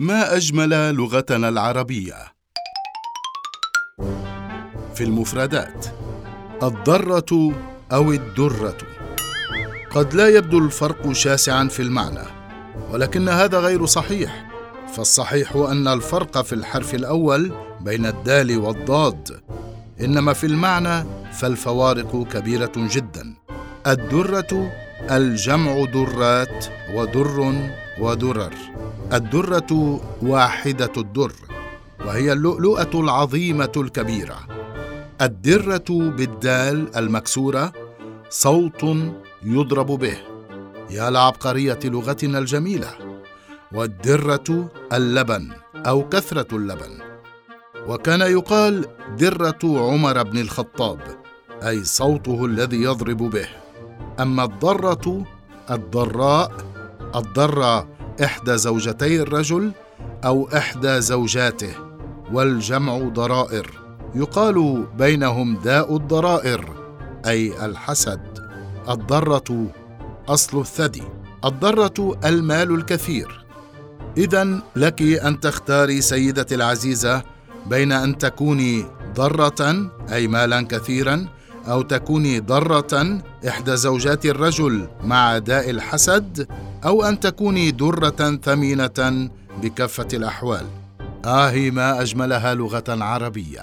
ما أجمل لغتنا العربية. في المفردات الضرة أو الدرة. قد لا يبدو الفرق شاسعا في المعنى ولكن هذا غير صحيح. فالصحيح أن الفرق في الحرف الأول بين الدال والضاد إنما في المعنى فالفوارق كبيرة جدا. الدرة الجمع درات ودر ودرر. الدرة واحدة الدر وهي اللؤلؤة العظيمة الكبيرة. الدرة بالدال المكسورة صوت يضرب به يا لعبقرية لغتنا الجميلة. والدرة اللبن أو كثرة اللبن. وكان يقال درة عمر بن الخطاب أي صوته الذي يضرب به. أما الضرة الضراء الضرة إحدى زوجتي الرجل أو إحدى زوجاته والجمع ضرائر. يقال بينهم داء الضرائر أي الحسد. الضرة أصل الثدي. الضرة المال الكثير. اذا لك أن تختاري سيدتي العزيزة بين أن تكوني ضرة أي مالا كثيرا أو تكوني ضرة إحدى زوجات الرجل مع داء الحسد أو أن تكوني درة ثمينة بكافة الأحوال. آه ما أجملها لغة عربية.